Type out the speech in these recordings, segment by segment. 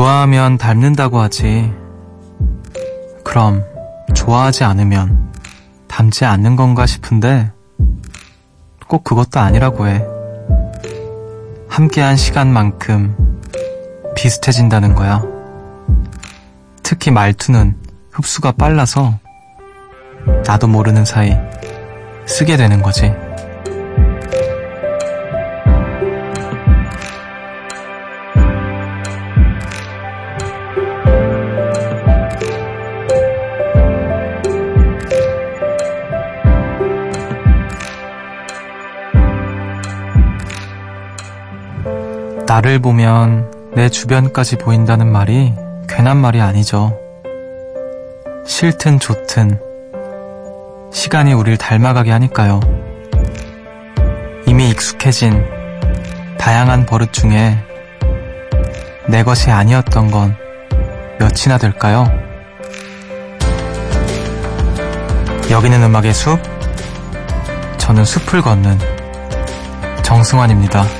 좋아하면 닮는다고 하지. 그럼 좋아하지 않으면 닮지 않는 건가 싶은데 꼭 그것도 아니라고 해. 함께한 시간만큼 비슷해진다는 거야. 특히 말투는 흡수가 빨라서 나도 모르는 사이 쓰게 되는 거지. 나를 보면 내 주변까지 보인다는 말이 괜한 말이 아니죠. 싫든 좋든 시간이 우릴 닮아가게 하니까요. 이미 익숙해진 다양한 버릇 중에 내 것이 아니었던 건 몇이나 될까요? 여기는 음악의 숲, 저는 숲을 걷는 정승환입니다.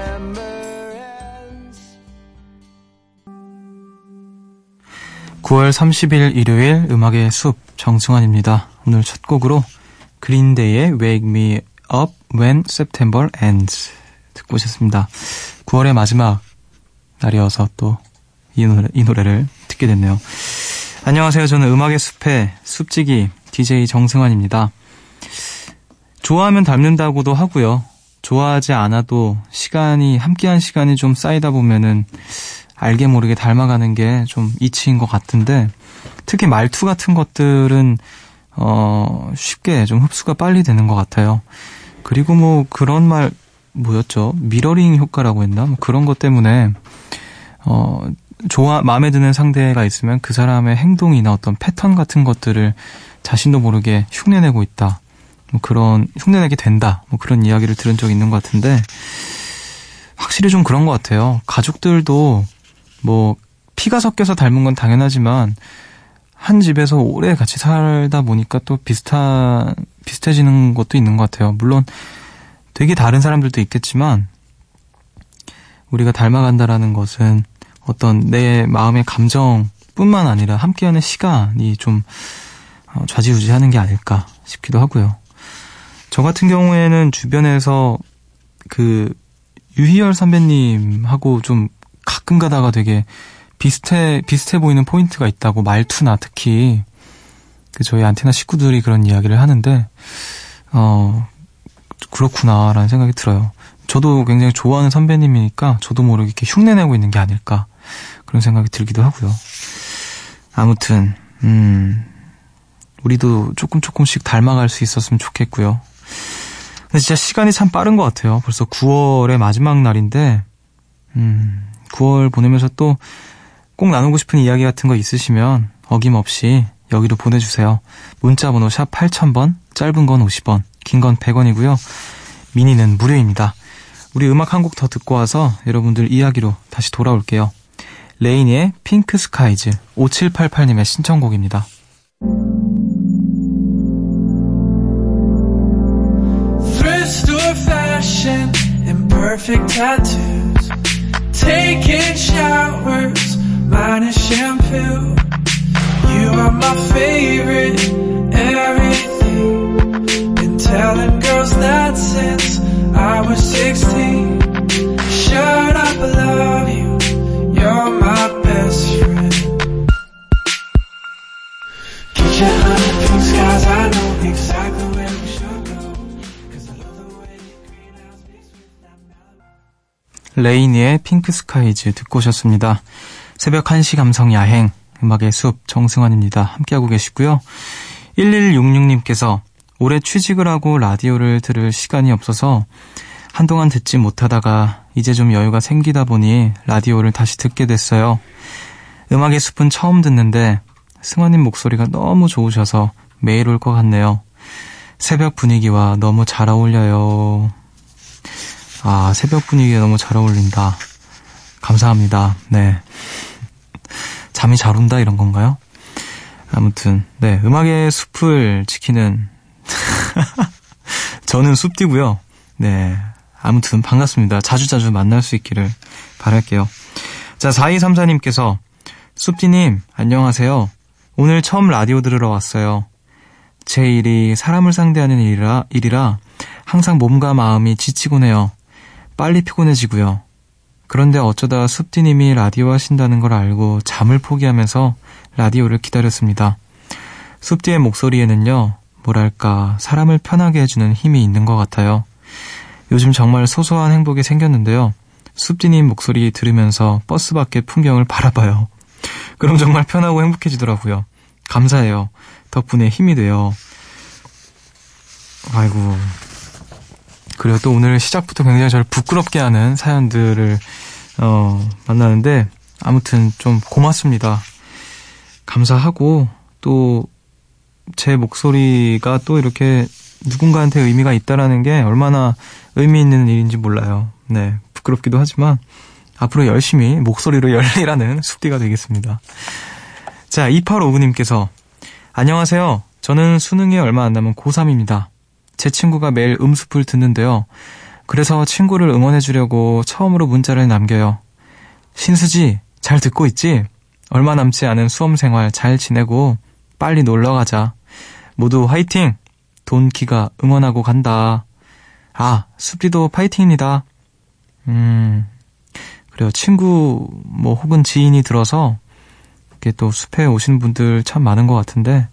9월 30일 일요일 음악의 숲 정승환입니다. 오늘 첫 곡으로 그린데이의 Wake Me Up When September Ends 듣고 오셨습니다. 9월의 마지막 날이어서 또 이 노래, 이 노래를 듣게 됐네요. 안녕하세요. 저는 음악의 숲의 숲지기 DJ 정승환입니다. 좋아하면 닮는다고도 하고요. 좋아하지 않아도 시간이, 함께한 시간이 좀 쌓이다 보면은 알게 모르게 닮아가는 게 좀 이치인 것 같은데 특히 말투 같은 것들은 어 쉽게 좀 흡수가 빨리 되는 것 같아요. 그리고 뭐 그런 말 뭐였죠? 미러링 효과라고 했나? 뭐 그런 것 때문에 어 좋아 마음에 드는 상대가 있으면 그 사람의 행동이나 어떤 패턴 같은 것들을 자신도 모르게 흉내내고 있다. 뭐 그런 흉내내게 된다. 뭐 그런 이야기를 들은 적이 있는 것 같은데 확실히 좀 그런 것 같아요. 가족들도 뭐 피가 섞여서 닮은 건 당연하지만 한 집에서 오래 같이 살다 보니까 또 비슷한 비슷해지는 것도 있는 것 같아요. 물론 되게 다른 사람들도 있겠지만 우리가 닮아간다라는 것은 어떤 내 마음의 감정뿐만 아니라 함께하는 시간이 좀 어, 좌지우지하는 게 아닐까 싶기도 하고요. 저 같은 경우에는 주변에서 그 유희열 선배님하고 좀 가끔 가다가 되게 비슷해 비슷해 보이는 포인트가 있다고 말투나 특히 그 저희 안테나 식구들이 그런 이야기를 하는데 어 그렇구나라는 생각이 들어요. 저도 굉장히 좋아하는 선배님이니까 저도 모르게 이렇게 흉내내고 있는 게 아닐까 그런 생각이 들기도 하고요. 아무튼 음 우리도 조금 조금씩 닮아갈 수 있었으면 좋겠고요. 근데 진짜 시간이 참 빠른 것 같아요. 벌써 9월의 마지막 날인데 음 9월 보내면서 또 꼭 나누고 싶은 이야기 같은 거 있으시면 어김없이 여기로 보내주세요. 문자 번호 샵 8000번, 짧은 건 50원, 긴 건 100원이고요. 미니는 무료입니다. 우리 음악 한 곡 더 듣고 와서 여러분들 이야기로 다시 돌아올게요. 레이니의 핑크 스카이즈 5788님의 신청곡입니다. Taking showers, minus shampoo. You are my favorite, everything. Been telling girls that since I was 16. LANY의 Pink Skies 듣고 오셨습니다. 새벽 1시 감성 야행, 음악의 숲 정승환입니다. 함께하고 계시고요. 1166님께서 올해 취직을 하고 라디오를 들을 시간이 없어서 한동안 듣지 못하다가 이제 좀 여유가 생기다 보니 라디오를 다시 듣게 됐어요. 음악의 숲은 처음 듣는데 승환님 목소리가 너무 좋으셔서 매일 올 것 같네요. 새벽 분위기와 너무 잘 어울려요. 아, 새벽 분위기에 너무 잘 어울린다. 감사합니다. 네. 잠이 잘 온다 이런 건가요? 아무튼 네 음악의 숲을 지키는 저는 숲디고요. 네 아무튼 반갑습니다. 자주 자주 만날 수 있기를 바랄게요. 자 4234님께서 숲디님 안녕하세요. 오늘 처음 라디오 들으러 왔어요. 제 일이 사람을 상대하는 일이라, 일이라 항상 몸과 마음이 지치곤 해요. 빨리 피곤해지고요. 그런데 어쩌다 숲디님이 라디오 하신다는 걸 알고 잠을 포기하면서 라디오를 기다렸습니다. 숲디의 목소리에는요, 뭐랄까, 사람을 편하게 해주는 힘이 있는 것 같아요. 요즘 정말 소소한 행복이 생겼는데요. 숲디님 목소리 들으면서 버스 밖의 풍경을 바라봐요. 그럼 정말 편하고 행복해지더라고요. 감사해요. 덕분에 힘이 돼요. 아이고. 그래요. 또 오늘 시작부터 굉장히 저를 부끄럽게 하는 사연들을, 어, 만나는데, 아무튼 좀 고맙습니다. 감사하고, 또, 제 목소리가 또 이렇게 누군가한테 의미가 있다라는 게 얼마나 의미 있는 일인지 몰라요. 네. 부끄럽기도 하지만, 앞으로 열심히 목소리로 열리라는 숙디가 되겠습니다. 자, 2859님께서 안녕하세요. 저는 수능이 얼마 안 남은 고3입니다. 제 친구가 매일 음습을 듣는데요. 그래서 친구를 응원해 주려고 처음으로 문자를 남겨요. 신수지, 잘 듣고 있지? 얼마 남지 않은 수험 생활 잘 지내고 빨리 놀러 가자. 모두 화이팅! 돈키가 응원하고 간다. 아, 숲디도 파이팅입니다. 음, 그래요. 친구, 뭐, 혹은 지인이 들어서, 이렇게 또 숲에 오신 분들 참 많은 것 같은데,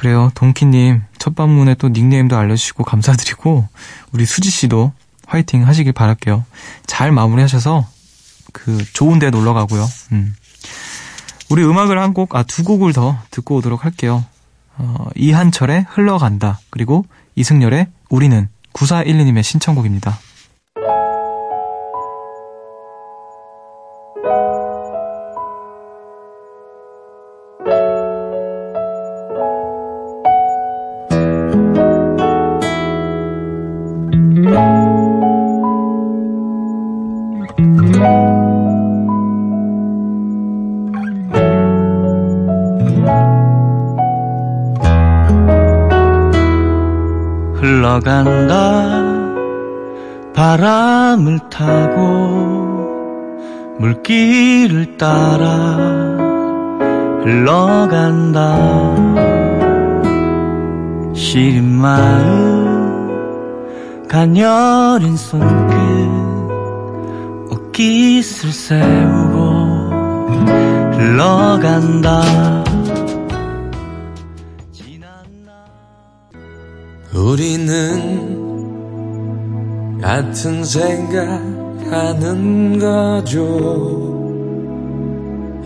그래요. 동키님, 첫 방문에 또 닉네임도 알려주시고 감사드리고, 우리 수지씨도 화이팅 하시길 바랄게요. 잘 마무리 하셔서, 그, 좋은 데 놀러 가고요. 음. 우리 음악을 한 곡, 아, 두 곡을 더 듣고 오도록 할게요. 어, 이한철의 흘러간다. 그리고 이승열의 우리는 9412님의 신청곡입니다. 흘러간다. 바람을 타고 물길을 따라 흘러간다. 시린 마음 가녀린 손끝 옷깃을 세우고 흘러간다 우리는 같은 생각하는 거죠.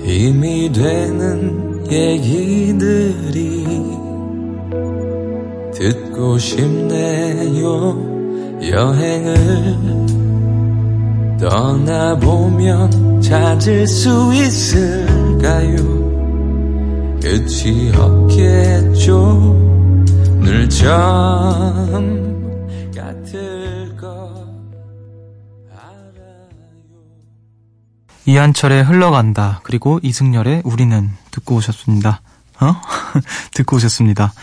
힘이 되는 얘기들이 듣고 싶네요. 여행을 떠나보면 찾을 수 있을까요? 끝이 없겠죠. 늘 처음 같을 거 알아요. 이한철의 흘러간다. 그리고 이승열의 우리는 듣고 오셨습니다. 어? 듣고 오셨습니다.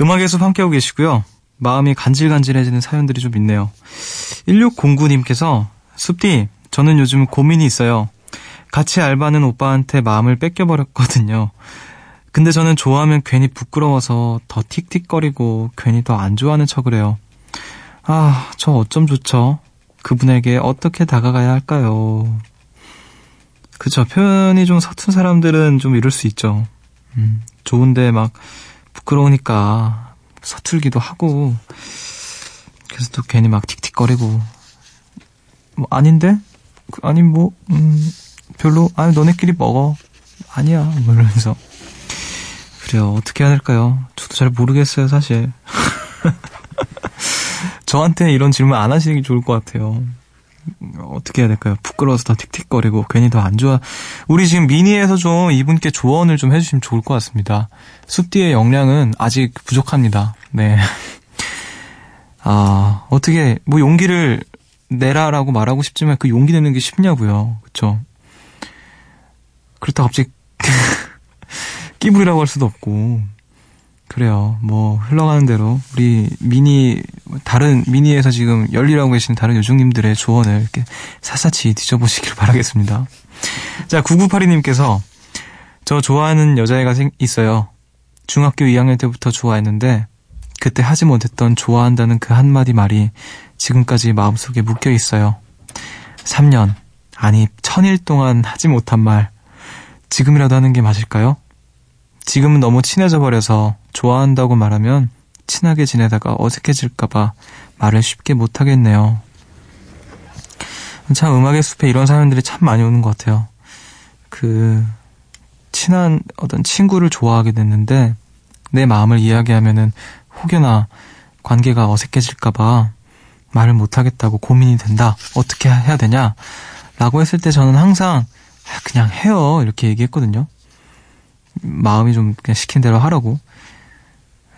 음악의 숲 함께하고 계시고요. 마음이 간질간질해지는 사연들이 좀 있네요. 1609님께서 숲디, 저는 요즘 고민이 있어요. 같이 알바는 오빠한테 마음을 뺏겨버렸거든요. 근데 저는 좋아하면 괜히 부끄러워서 더 틱틱거리고 괜히 더 안 좋아하는 척을 해요. 아, 저 어쩜 좋죠? 그분에게 어떻게 다가가야 할까요? 그쵸. 표현이 좀 서툰 사람들은 좀 이럴 수 있죠. 음, 좋은데 막 부끄러우니까 서툴기도 하고, 그래서 또 괜히 막 틱틱거리고, 뭐 아닌데? 아니, 뭐, 음, 별로, 아니, 너네끼리 먹어. 아니야. 뭐 이러면서. 그래요. 어떻게 해야 될까요? 저도 잘 모르겠어요, 사실. 저한테 이런 질문 안 하시는 게 좋을 것 같아요. 어떻게 해야 될까요? 부끄러워서 더 틱틱거리고 괜히 더 안 좋아. 우리 지금 미니에서 좀 이분께 조언을 좀 해주시면 좋을 것 같습니다. 숲디의 역량은 아직 부족합니다. 네. 아, 어떻게, 뭐 용기를 내라라고 말하고 싶지만 그 용기 내는 게 쉽냐고요. 그쵸? 그렇다 갑자기 끼부리라고 할 수도 없고. 그래요. 뭐 흘러가는 대로 우리 미니 다른 미니에서 지금 열리라고 계시는 다른 요정님들의 조언을 이렇게 샅샅이 뒤져보시길 바라겠습니다. 자, 9982님께서 저 좋아하는 여자애가 생, 있어요. 중학교 2학년 때부터 좋아했는데 그때 하지 못했던 좋아한다는 그 한마디 말이 지금까지 마음속에 묶여 있어요. 3년, 아니, 천일 동안 하지 못한 말, 지금이라도 하는 게 맞을까요? 지금은 너무 친해져 버려서 좋아한다고 말하면 친하게 지내다가 어색해질까봐 말을 쉽게 못하겠네요. 참 음악의 숲에 이런 사연들이 참 많이 오는 것 같아요. 그, 친한 어떤 친구를 좋아하게 됐는데 내 마음을 이야기하면은 혹여나 관계가 어색해질까봐 말을 못하겠다고 고민이 된다. 어떻게 해야 되냐? 라고 했을 때 저는 항상 아, 그냥 해요. 이렇게 얘기했거든요. 마음이 좀 그냥 시킨 대로 하라고.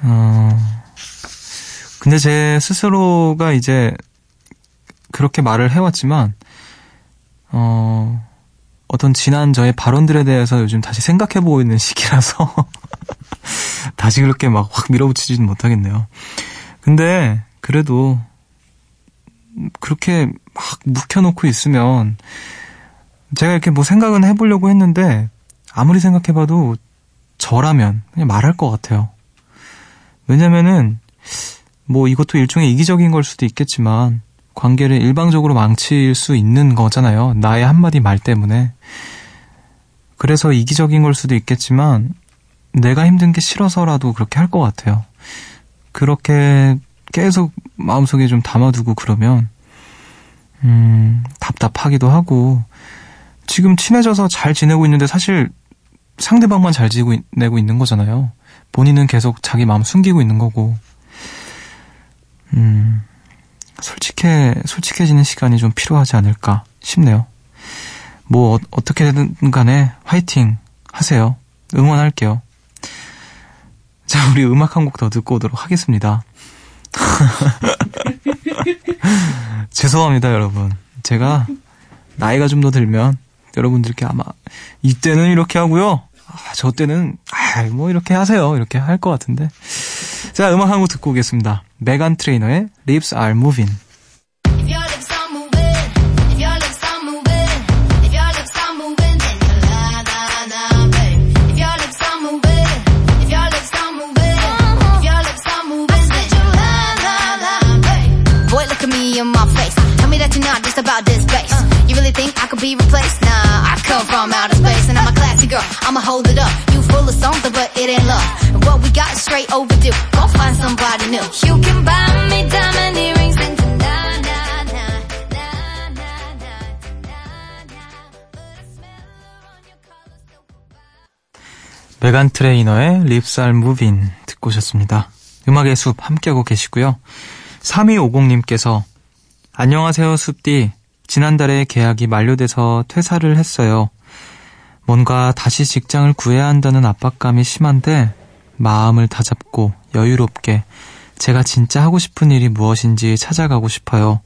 어, 근데 제 스스로가 이제 그렇게 말을 해왔지만, 어, 어떤 지난 저의 발언들에 대해서 요즘 다시 생각해보고 있는 시기라서, 다시 그렇게 막 확 밀어붙이지는 못하겠네요. 근데, 그래도, 그렇게 막 묵혀놓고 있으면, 제가 이렇게 뭐 생각은 해보려고 했는데, 아무리 생각해봐도 저라면 그냥 말할 것 같아요. 왜냐면은, 뭐 이것도 일종의 이기적인 걸 수도 있겠지만, 관계를 일방적으로 망칠 수 있는 거잖아요. 나의 한마디 말 때문에. 그래서 이기적인 걸 수도 있겠지만, 내가 힘든 게 싫어서라도 그렇게 할 것 같아요. 그렇게 계속 마음속에 좀 담아두고 그러면, 음, 답답하기도 하고, 지금 친해져서 잘 지내고 있는데 사실 상대방만 잘 지내고 있는 거잖아요. 본인은 계속 자기 마음 숨기고 있는 거고. 음, 솔직해, 솔직해지는 시간이 좀 필요하지 않을까 싶네요. 뭐, 어, 떻게든 간에 화이팅 하세요. 응원할게요. 자, 우리 음악 한 곡 더 듣고 오도록 하겠습니다. 죄송합니다, 여러분. 제가 나이가 좀 더 들면 여러분들께 아마 이때는 이렇게 하고요. 아, 저 때는 아, 뭐 이렇게 하세요. 이렇게 할 것 같은데. 자, 음악 한 곡 듣고 오겠습니다. 메간 트레이너의 Lips Are Moving. I'ma hold it up. You full of something, but it ain't love. And what we got is straight overdue. Go find somebody new. You can buy me diamond earrings and 메간 트레이너의 립살 무빈 듣고 오셨습니다. 음악의 숲 함께하고 계시고요. 3250님께서 안녕하세요 숲디 지난달에 계약이 만료돼서 퇴사를 했어요. 뭔가 다시 직장을 구해야 한다는 압박감이 심한데 마음을 다잡고 여유롭게 제가 진짜 하고 싶은 일이 무엇인지 찾아가고 싶어요.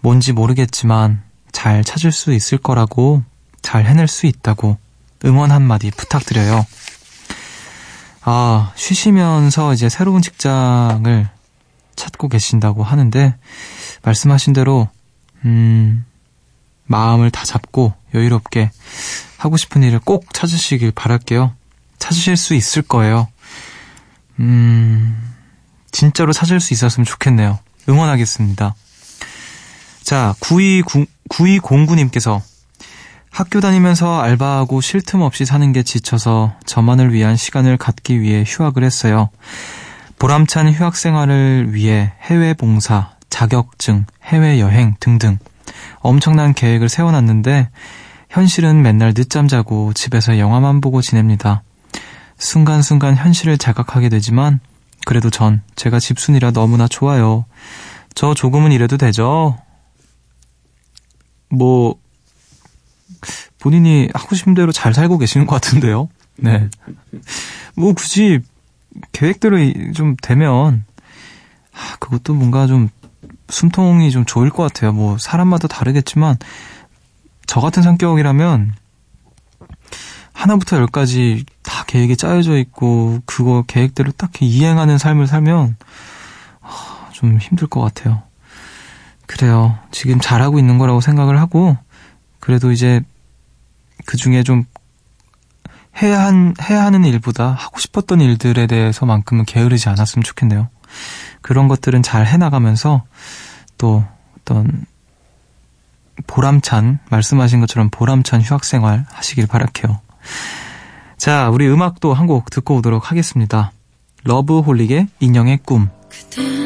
뭔지 모르겠지만 잘 찾을 수 있을 거라고 잘 해낼 수 있다고 응원 한마디 부탁드려요. 아, 쉬시면서 이제 새로운 직장을 찾고 계신다고 하는데 말씀하신 대로 음, 마음을 다 잡고 여유롭게 하고 싶은 일을 꼭 찾으시길 바랄게요. 찾으실 수 있을 거예요. 음, 진짜로 찾을 수 있었으면 좋겠네요. 응원하겠습니다. 자, 9209, 9209님께서 학교 다니면서 알바하고 쉴 틈 없이 사는 게 지쳐서 저만을 위한 시간을 갖기 위해 휴학을 했어요. 보람찬 휴학 생활을 위해 해외 봉사, 자격증, 해외여행 등등 엄청난 계획을 세워놨는데 현실은 맨날 늦잠 자고 집에서 영화만 보고 지냅니다. 순간순간 현실을 자각하게 되지만 그래도 전 제가 집순이라 너무나 좋아요. 저 조금은 이래도 되죠? 뭐 본인이 하고 싶은 대로 잘 살고 계시는 것 같은데요. 네. 뭐 굳이 계획대로 이- 좀 되면 아, 그것도 뭔가 좀 숨통이 좀 좋을 것 같아요. 뭐 사람마다 다르겠지만 저 같은 성격이라면 하나부터 열까지 다 계획이 짜여져 있고 그거 계획대로 딱히 이행하는 삶을 살면 아, 좀 힘들 것 같아요. 그래요. 지금 잘하고 있는 거라고 생각을 하고 그래도 이제 그 중에 좀 해야, 한, 해야 하는 일보다 하고 싶었던 일들에 대해서만큼은 게으르지 않았으면 좋겠네요. 그런 것들은 잘 해나가면서 또 어떤 보람찬, 말씀하신 것처럼 보람찬 휴학생활 하시길 바랄게요. 자, 우리 음악도 한 곡 듣고 오도록 하겠습니다. 러브홀릭의 인형의 꿈. 그댄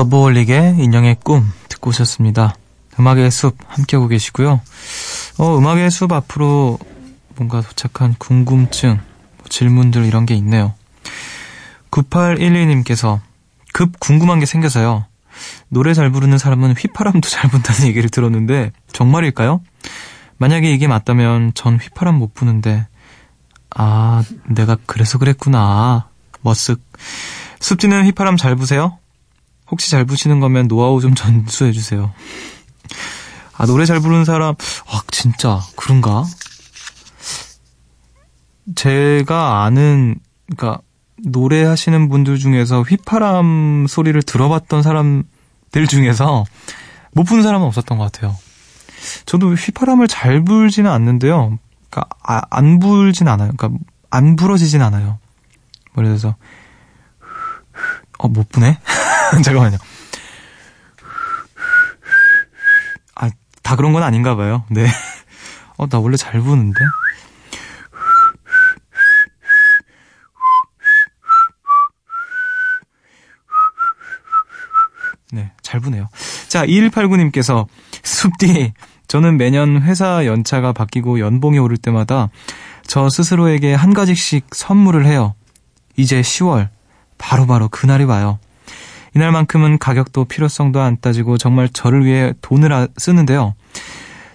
러브홀릭의 인형의 꿈 듣고 오셨습니다. 음악의 숲 함께하고 계시고요. 어, 음악의 숲 앞으로 뭔가 도착한 궁금증, 뭐 질문들 이런 게 있네요. 9812님께서 급 궁금한 게 생겨서요. 노래 잘 부르는 사람은 휘파람도 잘 분다는 얘기를 들었는데 정말일까요? 만약에 이게 맞다면 전 휘파람 못 부는데 아 내가 그래서 그랬구나 머쓱 숲지는 휘파람 잘 부세요? 혹시 잘 부시는 거면 노하우 좀 전수해 주세요. 아, 노래 잘 부르는 사람, 아, 진짜, 그런가? 제가 아는, 그니까, 노래하시는 분들 중에서 휘파람 소리를 들어봤던 사람들 중에서 못 부는 사람은 없었던 것 같아요. 저도 휘파람을 잘 불지는 않는데요. 그니까, 아, 안 불진 않아요. 그니까, 안 부러지진 않아요. 뭐, 예를 들어서, 어, 못 부네? 잠깐만요. 아, 다 그런 건 아닌가 봐요. 네. 어, 나 원래 잘 부는데? 네, 잘 부네요. 자, 2189님께서, 숲디, 저는 매년 회사 연차가 바뀌고 연봉이 오를 때마다 저 스스로에게 한 가지씩 선물을 해요. 이제 10월, 바로 바로 그날이 와요. 이날만큼은 가격도 필요성도 안 따지고 정말 저를 위해 돈을 아- 쓰는데요.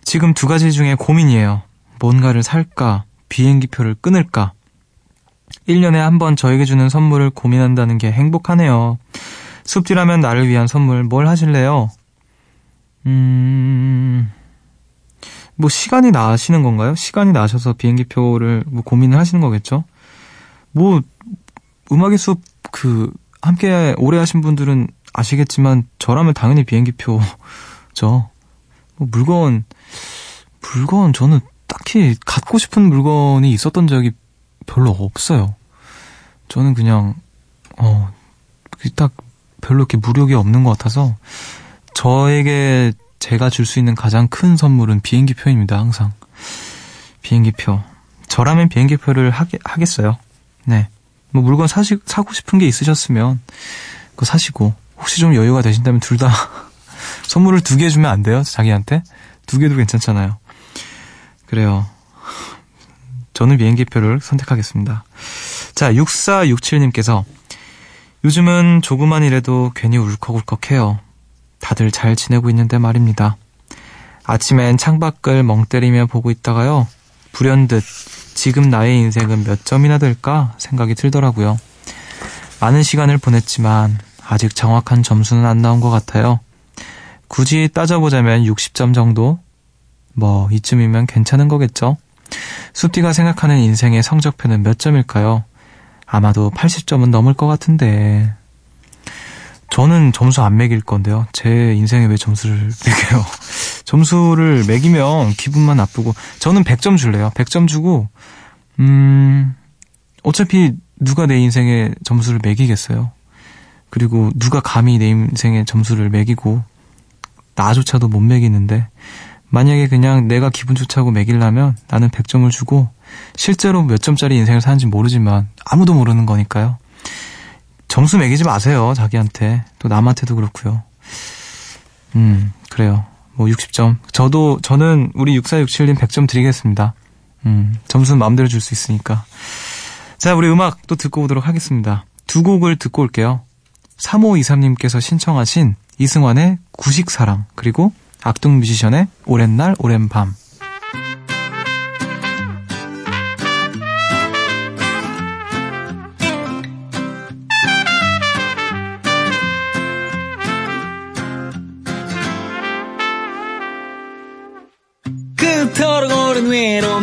지금 두 가지 중에 고민이에요. 뭔가를 살까, 비행기표를 끊을까. 1년에 한 번 저에게 주는 선물을 고민한다는 게 행복하네요. 숲지라면 나를 위한 선물 뭘 하실래요? 음, 뭐 시간이 나시는 건가요? 시간이 나셔서 비행기표를 뭐 고민을 하시는 거겠죠? 뭐 음악의 숲 그 함께 오래 하신 분들은 아시겠지만 저라면 당연히 비행기표죠. 뭐 물건 물건 저는 딱히 갖고 싶은 물건이 있었던 적이 별로 없어요. 저는 그냥 어딱 별로 이렇게 무력이 없는 것 같아서 저에게 제가 줄 수 있는 가장 큰 선물은 비행기표입니다. 항상 비행기표. 저라면 비행기표를 하게, 하겠어요. 네. 뭐 물건 사시, 사고 싶은 게 있으셨으면 그거 사시고 혹시 좀 여유가 되신다면 둘 다 선물을 두 개 주면 안 돼요? 자기한테? 두 개도 괜찮잖아요. 그래요. 저는 비행기표를 선택하겠습니다. 자, 6467님께서 요즘은 조그만 일에도 괜히 울컥울컥해요. 다들 잘 지내고 있는데 말입니다. 아침엔 창밖을 멍 때리며 보고 있다가요. 불현듯 지금 나의 인생은 몇 점이나 될까 생각이 들더라고요. 많은 시간을 보냈지만 아직 정확한 점수는 안 나온 것 같아요. 굳이 따져보자면 60점 정도? 뭐 이쯤이면 괜찮은 거겠죠? 숲디가 생각하는 인생의 성적표는 몇 점일까요? 아마도 80점은 넘을 것 같은데. 저는 점수 안 매길 건데요. 제 인생에 왜 점수를 매겨요? 점수를 매기면 기분만 나쁘고, 저는 100점 줄래요. 100점 주고, 음, 어차피 누가 내 인생에 점수를 매기겠어요. 그리고 누가 감히 내 인생에 점수를 매기고, 나조차도 못 매기는데, 만약에 그냥 내가 기분 좋자고 매기려면 나는 100점을 주고, 실제로 몇 점짜리 인생을 사는지 모르지만, 아무도 모르는 거니까요. 점수 매기지 마세요, 자기한테. 또 남한테도 그렇고요. 음, 그래요. 뭐 60점. 저도 저는 우리 6467님 100점 드리겠습니다. 음, 점수는 마음대로 줄 수 있으니까. 자, 우리 음악 또 듣고 오도록 하겠습니다. 두 곡을 듣고 올게요. 3523님께서 신청하신 이승환의 구식사랑 그리고 악동 뮤지션의 오랜 날 오랜 밤.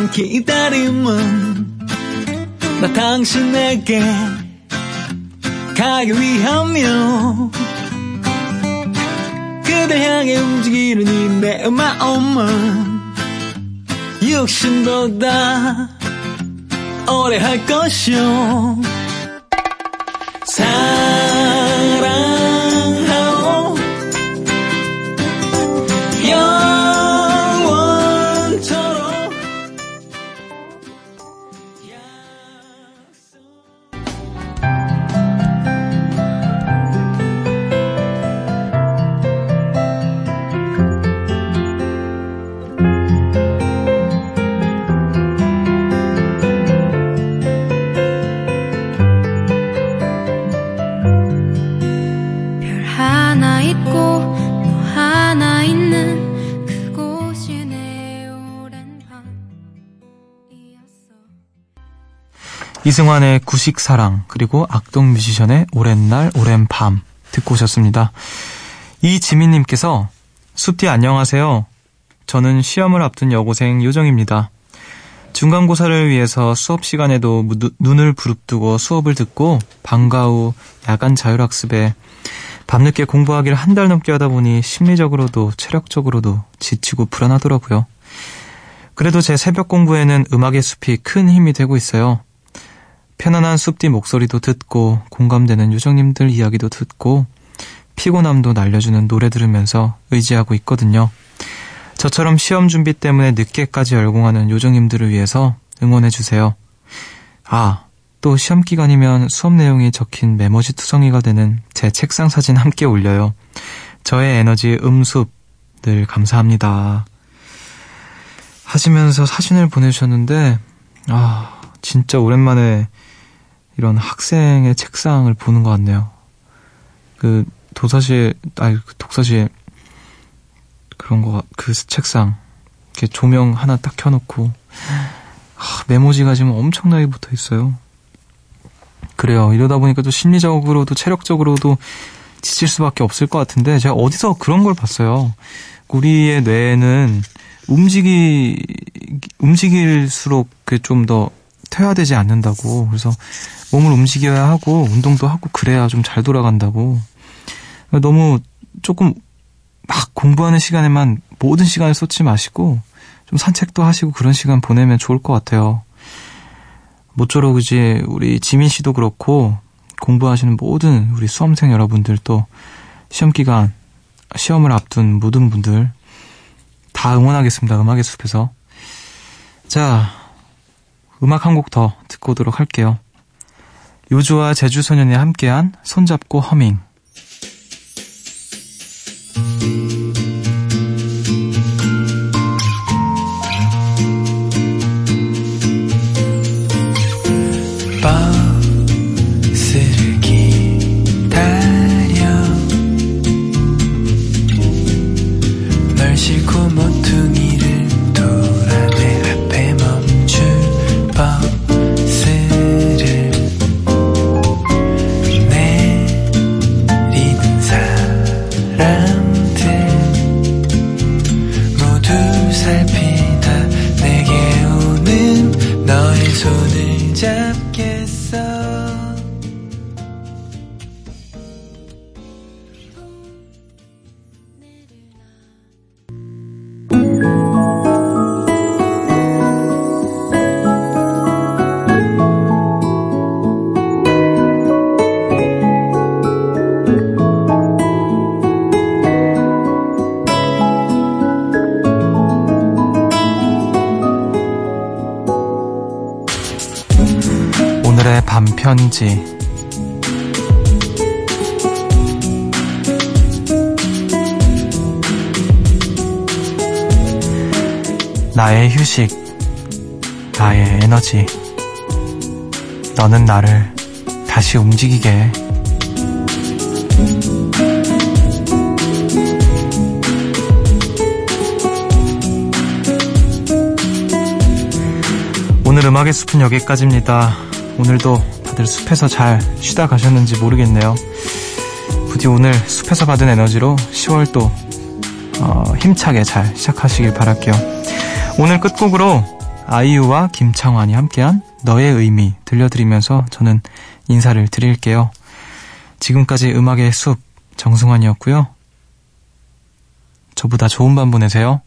외로움 기다림은 나 당신에게 가기 위하며 그댈 향해 움직이는 이내 마음은 육신보다 오래 할 것이요. 사랑 이승환의 구식사랑 그리고 악동 뮤지션의 오랜 날 오랜 밤 듣고 오셨습니다. 이지민님께서 숲디 안녕하세요. 저는 시험을 앞둔 여고생 요정입니다. 중간고사를 위해서 수업 시간에도 무- 눈을 부릅뜨고 수업을 듣고 방과 후 야간 자율학습에 밤늦게 공부하기를 한 달 넘게 하다 보니 심리적으로도 체력적으로도 지치고 불안하더라고요. 그래도 제 새벽 공부에는 음악의 숲이 큰 힘이 되고 있어요. 편안한 숲뒤 목소리도 듣고 공감되는 요정님들 이야기도 듣고 피곤함도 날려주는 노래 들으면서 의지하고 있거든요. 저처럼 시험 준비 때문에 늦게까지 열공하는 요정님들을 위해서 응원해주세요. 아, 또 시험 기간이면 수업 내용이 적힌 메모지 투성이가 되는 제 책상 사진 함께 올려요. 저의 에너지 음숲 늘 감사합니다. 하시면서 사진을 보내주셨는데, 아, 진짜 오랜만에 이런 학생의 책상을 보는 것 같네요. 그 도서실, 아니 그 독서실 그런 거, 그 책상 이렇게 조명 하나 딱 켜놓고 아, 메모지가 지금 엄청나게 붙어 있어요. 그래요. 이러다 보니까 또 심리적으로도 체력적으로도 지칠 수밖에 없을 것 같은데 제가 어디서 그런 걸 봤어요. 우리의 뇌는 움직이 움직일수록 그 좀 더 퇴화되지 않는다고. 그래서 몸을 움직여야 하고 운동도 하고 그래야 좀 잘 돌아간다고. 너무 조금 막 공부하는 시간에만 모든 시간을 쏟지 마시고 좀 산책도 하시고 그런 시간 보내면 좋을 것 같아요. 모쪼록 이제 우리 지민 씨도 그렇고 공부하시는 모든 우리 수험생 여러분들도 시험 기간 시험을 앞둔 모든 분들 다 응원하겠습니다. 음악의 숲에서. 자, 음악 한 곡 더 듣고 오도록 할게요. 요조와 제주소년이 함께한 손잡고 허밍. 편지 나의 휴식, 나의 에너지. 너는 나를 다시 움직이게 해. 오늘 음악의 숲은 여기까지입니다. 오늘도 다들 숲에서 잘 쉬다 가셨는지 모르겠네요. 부디 오늘 숲에서 받은 에너지로 10월도 어, 힘차게 잘 시작하시길 바랄게요. 오늘 끝곡으로 아이유와 김창완이 함께한 너의 의미 들려드리면서 저는 인사를 드릴게요. 지금까지 음악의 숲 정승환이었고요. 저보다 좋은 밤 보내세요.